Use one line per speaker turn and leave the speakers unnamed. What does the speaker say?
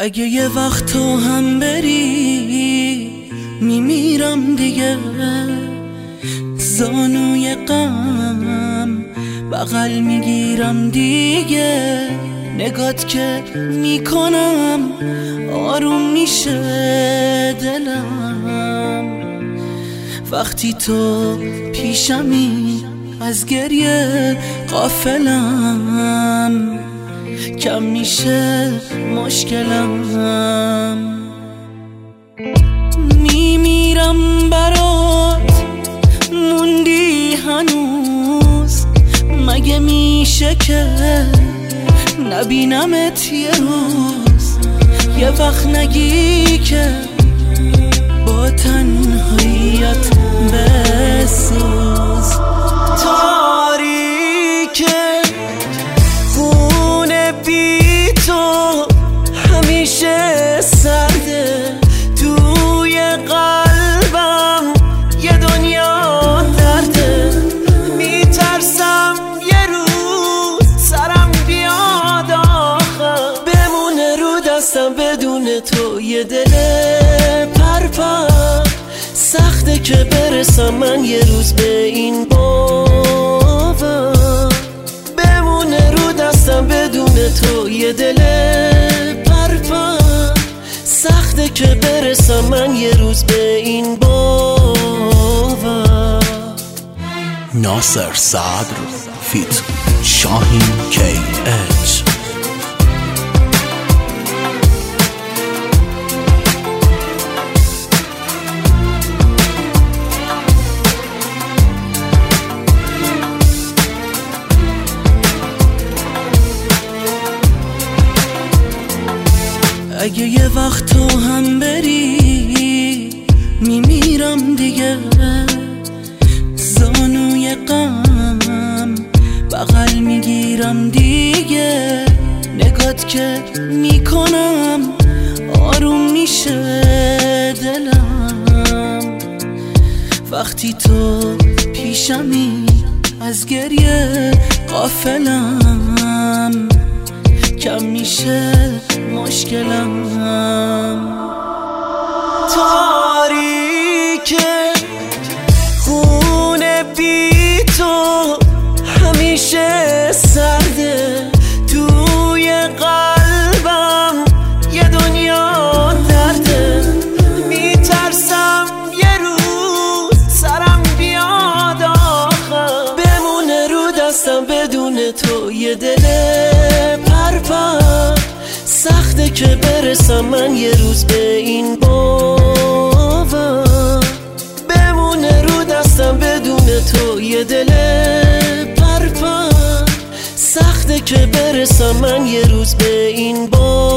اگه یه وقت تو هم بری میمیرم دیگه. زانوی غم بغل می‌گیرم دیگه. نگات که می‌کنم آروم میشه دلم. وقتی تو پیشمی از گریه قافلم کم میشه مشکلم. میمیرم برات موندی هنوز. مگه میشه که نبینمت یه روز؟ یه وقت نگی که تو یه دل پرپر سخته که برسم من یه روز به این باور. بمونه رو دستم بدون تو یه دل پرپر سخته که برسم من یه روز به این باور.
ناصر صدر فیت شاهین کی اچ.
اگه یه وقت تو هم بری میمیرم دیگه. زانوی غم بغل می‌گیرم دیگه. نگات که می‌کنم آروم میشه دلم. وقتی تو پیشمی از گریه قافلم کم میشه مشکلم. تاریکه خونه بی تو همیشه سرده. توی قلبم یه دنیا درده میترسم یه روز سرم بیاد آخر. بمونه رو دستم بدون تو یه دل. پرپر سخته که برسم من یه روز به این باور. بمونه رو دستم بدون تو یه دل پرپر. سخته که برسم من یه روز به این باور.